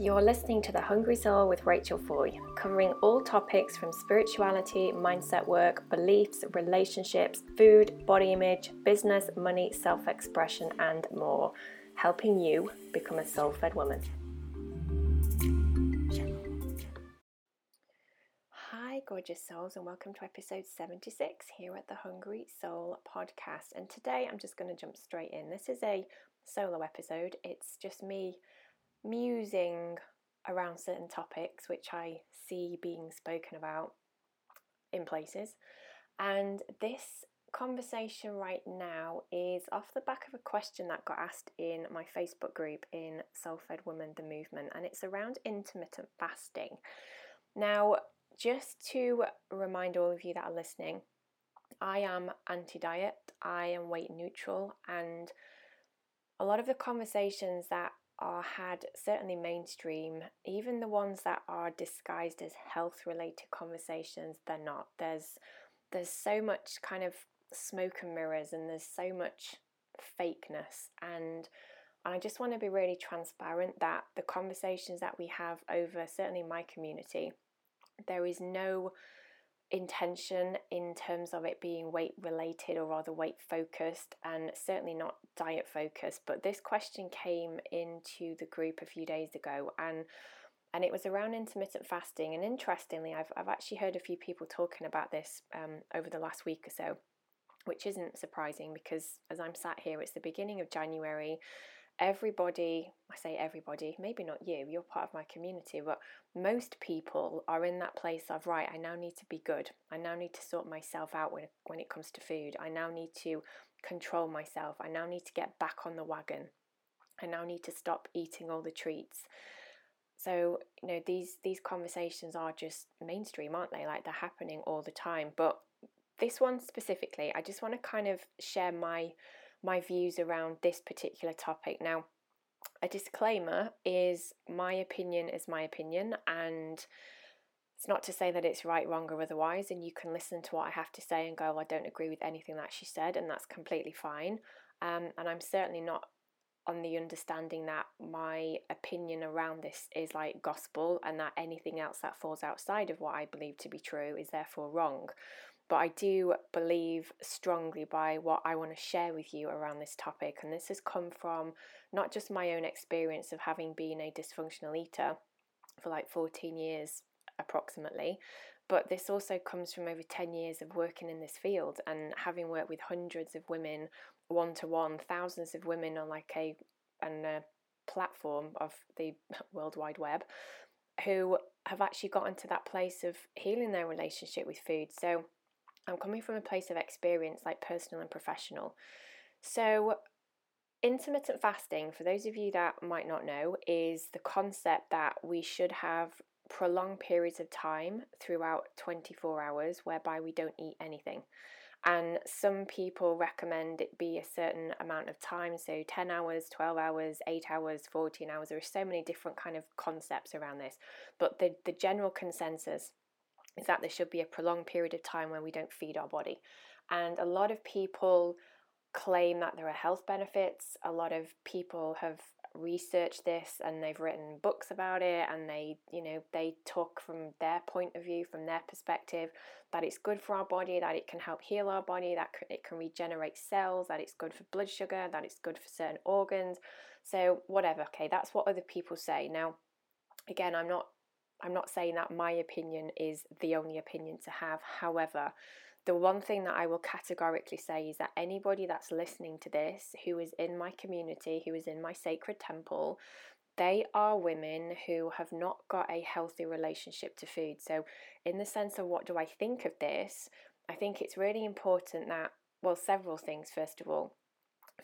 You're listening to The Hungry Soul with Rachel Foy, covering all topics from spirituality, mindset work, beliefs, relationships, food, body image, business, money, self expression, and more, helping you become a soul fed woman. Hi, gorgeous souls, and welcome to episode 76 here at the Hungry Soul podcast. And today I'm just going to jump straight in. This is a solo episode, it's just me musing around certain topics which I see being spoken about in places. And this conversation right now is off the back of a question that got asked in my Facebook group in Soul Fed Woman the Movement, and it's around intermittent fasting. Now, just to remind all of you that are listening, I am anti diet, I am weight neutral, and a lot of the conversations that are had certainly mainstream, even the ones that are disguised as health related conversations, they're not. There's there's so much kind of smoke and mirrors and there's so much fakeness and and I just want to be really transparent that the conversations that we have over certainly my community there is no intention in terms of it being weight related or rather weight focused and certainly not diet focused. But this question came into the group a few days ago and and it was around intermittent fasting. And interestingly I've, I've actually heard a few people talking about this um, over the last week or so which isn't surprising because as I'm sat here it's the beginning of January everybody, I say everybody, maybe not you, you're part of my community, but most people are in that place of, right, I now need to be good. I now need to sort myself out when, when it comes to food. I now need to control myself. I now need to get back on the wagon. I now need to stop eating all the treats. So, you know, these these conversations are just mainstream, aren't they? Like they're happening all the time. But this one specifically, I just want to kind of share my my views around this particular topic. Now, a disclaimer is my opinion is my opinion, and it's not to say that it's right, wrong, or otherwise, and you can listen to what I have to say and go, well, I don't agree with anything that she said, and that's completely fine. Um, and I'm certainly not on the understanding that my opinion around this is like gospel and that anything else that falls outside of what I believe to be true is therefore wrong but I do believe strongly by what I want to share with you around this topic. And this has come from not just my own experience of having been a dysfunctional eater for like 14 years approximately, but this also comes from over 10 years of working in this field and having worked with hundreds of women one to one, thousands of women on like a, and a platform of the World Wide Web who have actually gotten to that place of healing their relationship with food. So I'm coming from a place of experience, like personal and professional. So, intermittent fasting, for those of you that might not know, is the concept that we should have prolonged periods of time throughout 24 hours whereby we don't eat anything. And some people recommend it be a certain amount of time, so 10 hours, 12 hours, 8 hours, 14 hours. There are so many different kind of concepts around this. But the, the general consensus is that there should be a prolonged period of time when we don't feed our body. And a lot of people claim that there are health benefits. A lot of people have researched this and they've written books about it and they you know they talk from their point of view from their perspective that it's good for our body that it can help heal our body that it can regenerate cells that it's good for blood sugar that it's good for certain organs so whatever okay that's what other people say now again i'm not I'm not saying that my opinion is the only opinion to have. However, the one thing that I will categorically say is that anybody that's listening to this who is in my community, who is in my sacred temple, they are women who have not got a healthy relationship to food. So, in the sense of what do I think of this, I think it's really important that, well, several things, first of all.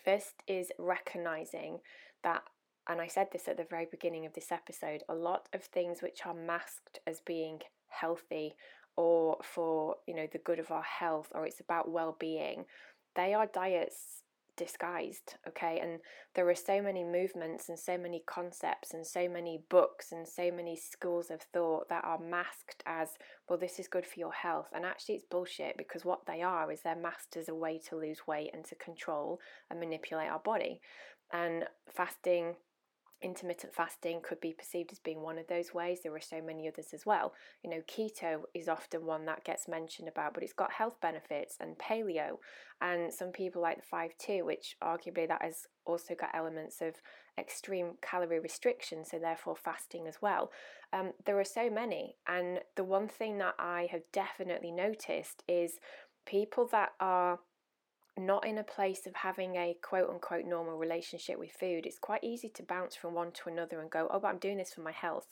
First is recognizing that and I said this at the very beginning of this episode, a lot of things which are masked as being healthy or for, you know, the good of our health or it's about well-being, they are diets disguised, okay? And there are so many movements and so many concepts and so many books and so many schools of thought that are masked as, well, this is good for your health. And actually, it's bullshit because what they are is they're masked as a way to lose weight and to control and manipulate our body. And fasting intermittent fasting could be perceived as being one of those ways. There are so many others as well. You know, keto is often one that gets mentioned about, but it's got health benefits and paleo. And some people like the 5 2, which arguably that has also got elements of extreme calorie restriction, so therefore fasting as well. Um, there are so many. And the one thing that I have definitely noticed is people that are not in a place of having a quote unquote normal relationship with food, it's quite easy to bounce from one to another and go, oh, but I'm doing this for my health.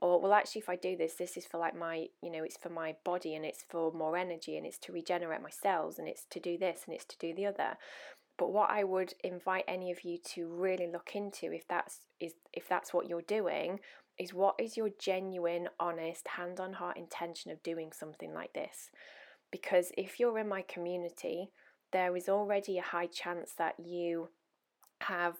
Or, well, actually, if I do this, this is for like my, you know, it's for my body and it's for more energy and it's to regenerate my cells and it's to do this and it's to do the other. But what I would invite any of you to really look into, if that's is if that's what you're doing, is what is your genuine, honest, hand on heart intention of doing something like this? Because if you're in my community, there is already a high chance that you have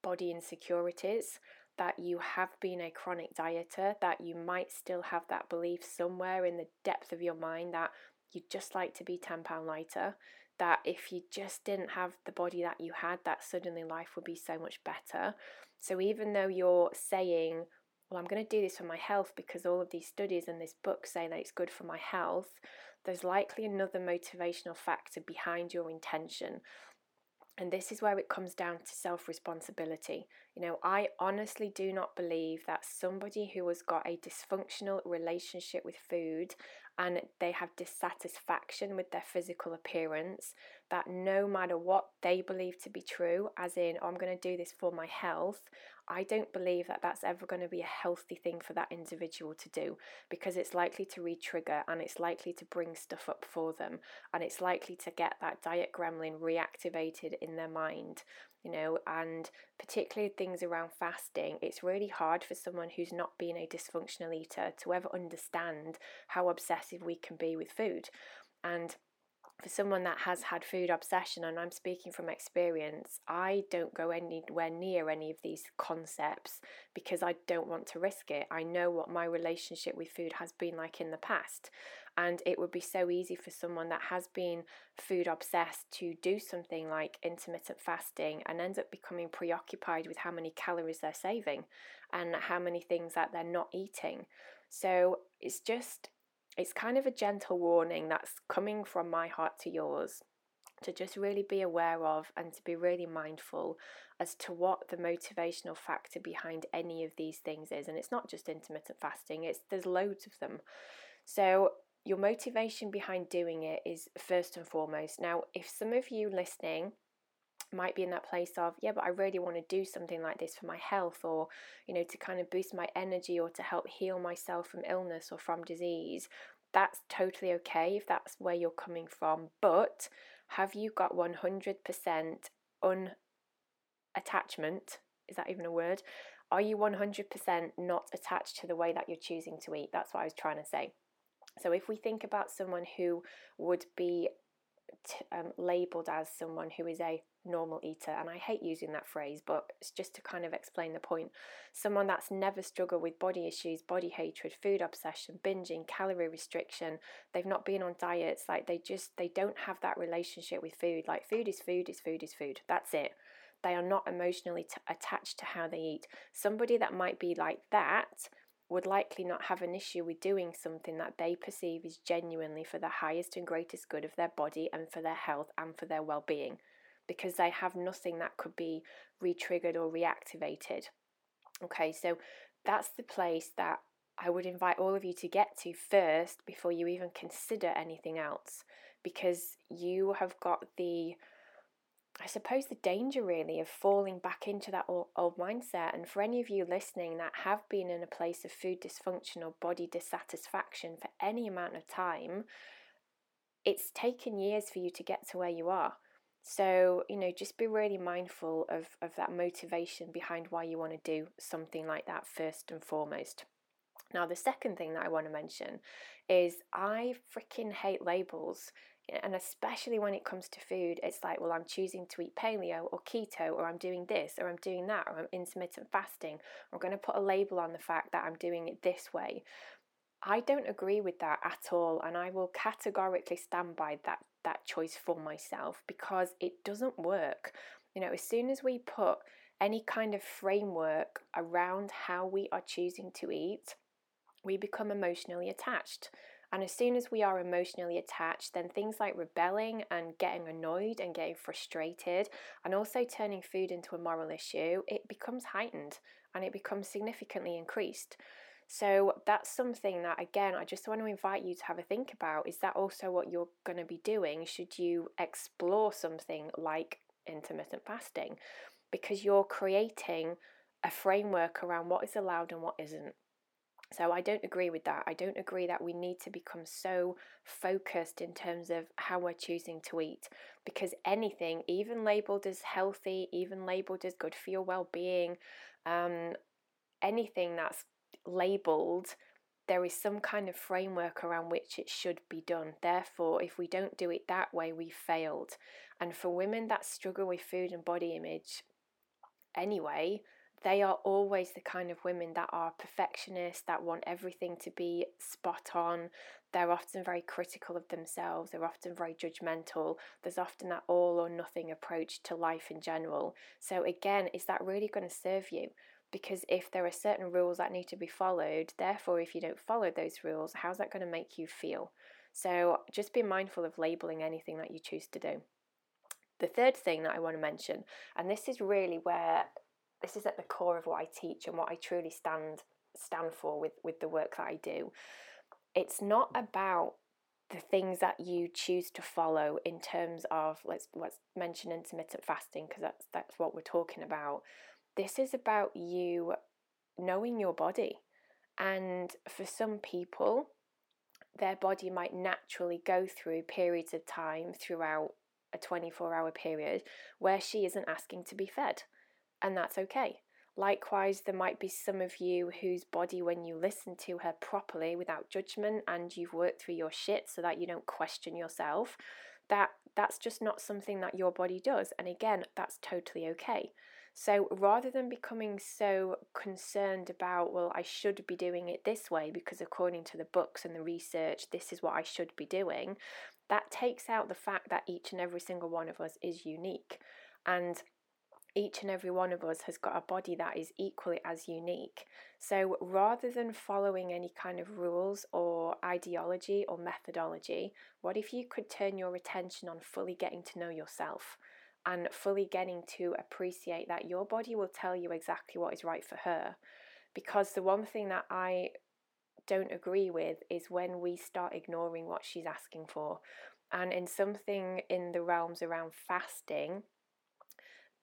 body insecurities, that you have been a chronic dieter, that you might still have that belief somewhere in the depth of your mind that you'd just like to be 10 pound lighter, that if you just didn't have the body that you had, that suddenly life would be so much better. So even though you're saying, well, I'm going to do this for my health because all of these studies and this book say that it's good for my health, there's likely another motivational factor behind your intention. And this is where it comes down to self responsibility. You know, I honestly do not believe that somebody who has got a dysfunctional relationship with food and they have dissatisfaction with their physical appearance, that no matter what they believe to be true, as in, oh, I'm going to do this for my health, I don't believe that that's ever going to be a healthy thing for that individual to do because it's likely to re trigger and it's likely to bring stuff up for them and it's likely to get that diet gremlin reactivated in their mind. You know, and particularly things around fasting, it's really hard for someone who's not been a dysfunctional eater to ever understand how obsessive we can be with food. And for someone that has had food obsession, and I'm speaking from experience, I don't go anywhere near any of these concepts because I don't want to risk it. I know what my relationship with food has been like in the past, and it would be so easy for someone that has been food obsessed to do something like intermittent fasting and ends up becoming preoccupied with how many calories they're saving and how many things that they're not eating. So it's just it's kind of a gentle warning that's coming from my heart to yours to just really be aware of and to be really mindful as to what the motivational factor behind any of these things is. And it's not just intermittent fasting it's there's loads of them. So your motivation behind doing it is first and foremost. Now if some of you listening might be in that place of yeah but i really want to do something like this for my health or you know to kind of boost my energy or to help heal myself from illness or from disease. That's totally okay if that's where you're coming from but have you got 100% unattachment is that even a word? Are you 100% not attached to the way that you're choosing to eat? That's what i was trying to say. So if we think about someone who would be t- um, labeled as someone who is a normal eater, and I hate using that phrase, but it's just to kind of explain the point. Someone that's never struggled with body issues, body hatred, food obsession, binging, calorie restriction, they've not been on diets, like they just they don't have that relationship with food. Like food is food is food is food. That's it. They are not emotionally t- attached to how they eat. Somebody that might be like that would likely not have an issue with doing something that they perceive is genuinely for the highest and greatest good of their body and for their health and for their well being because they have nothing that could be re triggered or reactivated. Okay, so that's the place that I would invite all of you to get to first before you even consider anything else because you have got the I suppose the danger really of falling back into that old, old, mindset. And for any of you listening that have been in a place of food dysfunction or body dissatisfaction for any amount of time, it's taken years for you to get to where you are. So, you know, just be really mindful of, of that motivation behind why you want to do something like that first and foremost. Now, the second thing that I want to mention is I freaking hate labels and especially when it comes to food, it's like, well, I'm choosing to eat paleo or keto, or I'm doing this, or I'm doing that, or I'm intermittent fasting. I'm going to put a label on the fact that I'm doing it this way. I don't agree with that at all, and I will categorically stand by that that choice for myself because it doesn't work. You know, as soon as we put any kind of framework around how we are choosing to eat, we become emotionally attached. And as soon as we are emotionally attached, then things like rebelling and getting annoyed and getting frustrated, and also turning food into a moral issue, it becomes heightened and it becomes significantly increased. So that's something that, again, I just want to invite you to have a think about. Is that also what you're going to be doing? Should you explore something like intermittent fasting? Because you're creating a framework around what is allowed and what isn't. So I don't agree with that. I don't agree that we need to become so focused in terms of how we're choosing to eat because anything, even labeled as healthy, even labeled as good for your well being, um, anything that's labeled, there is some kind of framework around which it should be done. Therefore, if we don't do it that way, we failed. And for women that struggle with food and body image, anyway, they are always the kind of women that are perfectionists, that want everything to be spot on. They're often very critical of themselves, they're often very judgmental. There's often that all or nothing approach to life in general. So, again, is that really going to serve you? Because if there are certain rules that need to be followed, therefore, if you don't follow those rules, how's that going to make you feel? So, just be mindful of labeling anything that you choose to do. The third thing that I want to mention, and this is really where this is at the core of what I teach and what I truly stand stand for with with the work that I do. It's not about the things that you choose to follow in terms of let's let's mention intermittent fasting because that's that's what we're talking about. This is about you knowing your body. And for some people, their body might naturally go through periods of time throughout a 24 hour period where she isn't asking to be fed and that's okay. Likewise, there might be some of you whose body, when you listen to her properly without judgment and you've worked through your shit so that you don't question yourself, that that's just not something that your body does. And again, that's totally okay. So rather than becoming so concerned about, well, I should be doing it this way because according to the books and the research, this is what I should be doing, that takes out the fact that each and every single one of us is unique. And each and every one of us has got a body that is equally as unique. So rather than following any kind of rules or ideology or methodology, what if you could turn your attention on fully getting to know yourself and fully getting to appreciate that your body will tell you exactly what is right for her? Because the one thing that I don't agree with is when we start ignoring what she's asking for. And in something in the realms around fasting,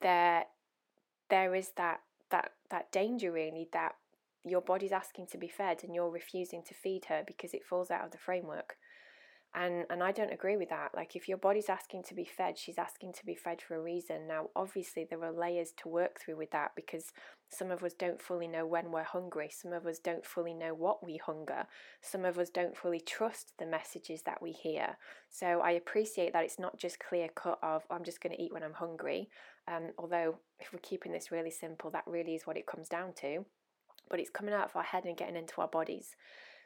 there there is that that that danger really that your body's asking to be fed and you're refusing to feed her because it falls out of the framework. And and I don't agree with that. Like if your body's asking to be fed she's asking to be fed for a reason. Now obviously there are layers to work through with that because some of us don't fully know when we're hungry. Some of us don't fully know what we hunger. Some of us don't fully trust the messages that we hear. So I appreciate that it's not just clear cut of I'm just going to eat when I'm hungry um, although if we're keeping this really simple that really is what it comes down to. But it's coming out of our head and getting into our bodies.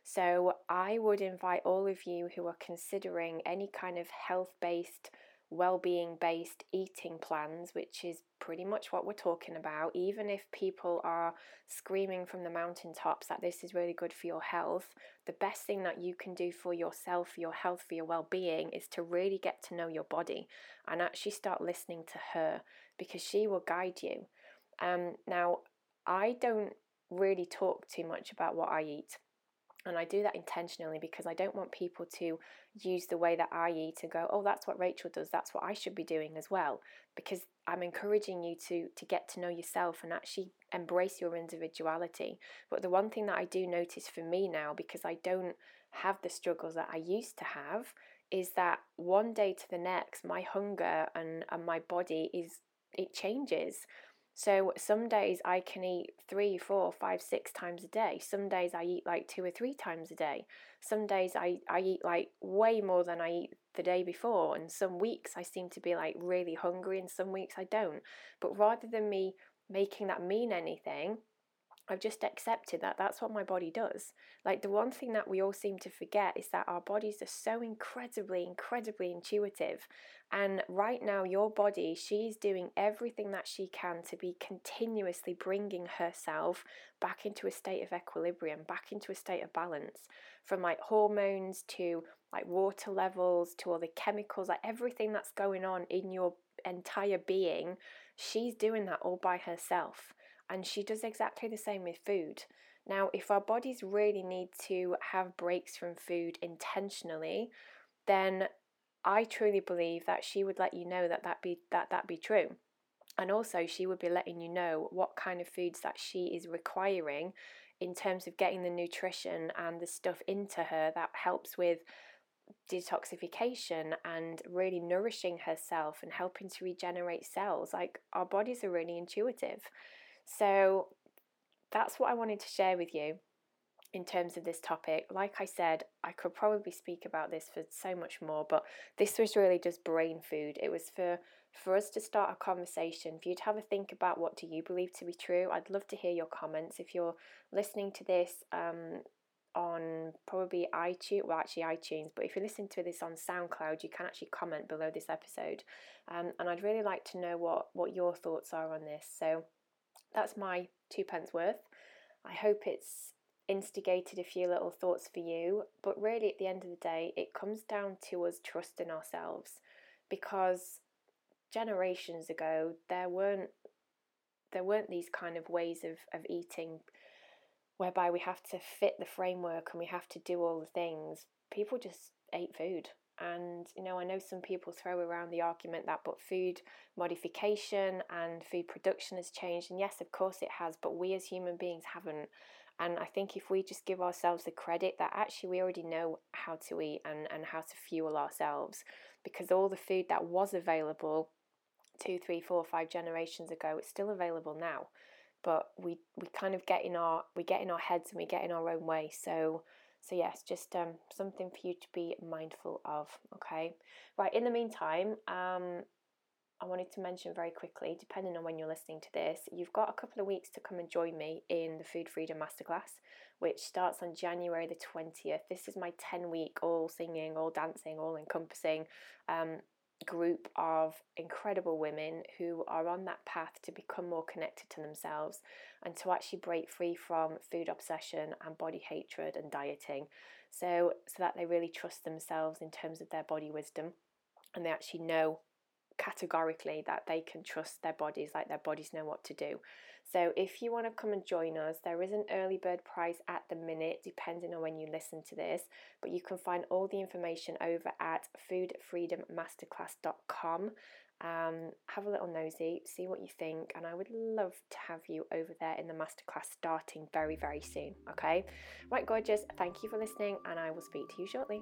So I would invite all of you who are considering any kind of health based, well being based eating plans, which is pretty much what we're talking about, even if people are screaming from the mountaintops that this is really good for your health, the best thing that you can do for yourself, for your health, for your well being is to really get to know your body and actually start listening to her because she will guide you. Um, now, I don't really talk too much about what I eat. And I do that intentionally because I don't want people to use the way that I eat to go, oh, that's what Rachel does, that's what I should be doing as well. Because I'm encouraging you to to get to know yourself and actually embrace your individuality. But the one thing that I do notice for me now, because I don't have the struggles that I used to have, is that one day to the next, my hunger and, and my body is it changes. So some days I can eat three, four, five, six times a day. Some days I eat like two or three times a day. Some days I, I eat like way more than I eat the day before. And some weeks I seem to be like really hungry and some weeks I don't. But rather than me making that mean anything, I've just accepted that that's what my body does. Like the one thing that we all seem to forget is that our bodies are so incredibly, incredibly intuitive. And right now, your body, she's doing everything that she can to be continuously bringing herself back into a state of equilibrium, back into a state of balance. From like hormones to like water levels to all the chemicals, like everything that's going on in your entire being, she's doing that all by herself. And she does exactly the same with food. Now, if our bodies really need to have breaks from food intentionally, then I truly believe that she would let you know that that be that that be true. And also she would be letting you know what kind of foods that she is requiring in terms of getting the nutrition and the stuff into her that helps with detoxification and really nourishing herself and helping to regenerate cells. Like our bodies are really intuitive. So that's what I wanted to share with you in terms of this topic. Like I said, I could probably speak about this for so much more, but this was really just brain food. It was for for us to start a conversation, for you to have a think about what do you believe to be true. I'd love to hear your comments. If you're listening to this um, on probably iTunes, well, actually iTunes, but if you're listening to this on SoundCloud, you can actually comment below this episode. Um, and I'd really like to know what, what your thoughts are on this. So that's my two pence worth. I hope it's instigated a few little thoughts for you, but really at the end of the day, it comes down to us trusting ourselves because generations ago there weren't there weren't these kind of ways of, of eating whereby we have to fit the framework and we have to do all the things. People just ate food and, you know, I know some people throw around the argument that, but food modification and food production has changed. And yes, of course it has, but we as human beings haven't. And I think if we just give ourselves the credit that actually we already know how to eat and, and how to fuel ourselves, because all the food that was available two, three, four, five generations ago, it's still available now. But we, we kind of get in our we get in our heads and we get in our own way. So so, yes, just um, something for you to be mindful of. Okay, right. In the meantime, um, I wanted to mention very quickly, depending on when you're listening to this, you've got a couple of weeks to come and join me in the Food Freedom Masterclass, which starts on January the 20th. This is my 10 week all singing, all dancing, all encompassing um, group of incredible women who are on that path to become more connected to themselves and to actually break free from food obsession and body hatred and dieting. So so that they really trust themselves in terms of their body wisdom and they actually know categorically that they can trust their bodies like their bodies know what to do so if you want to come and join us, there is an early bird price at the minute, depending on when you listen to this. But you can find all the information over at foodfreedommasterclass.com. Um, have a little nosy, see what you think, and I would love to have you over there in the masterclass starting very, very soon. Okay, right, gorgeous. Thank you for listening, and I will speak to you shortly.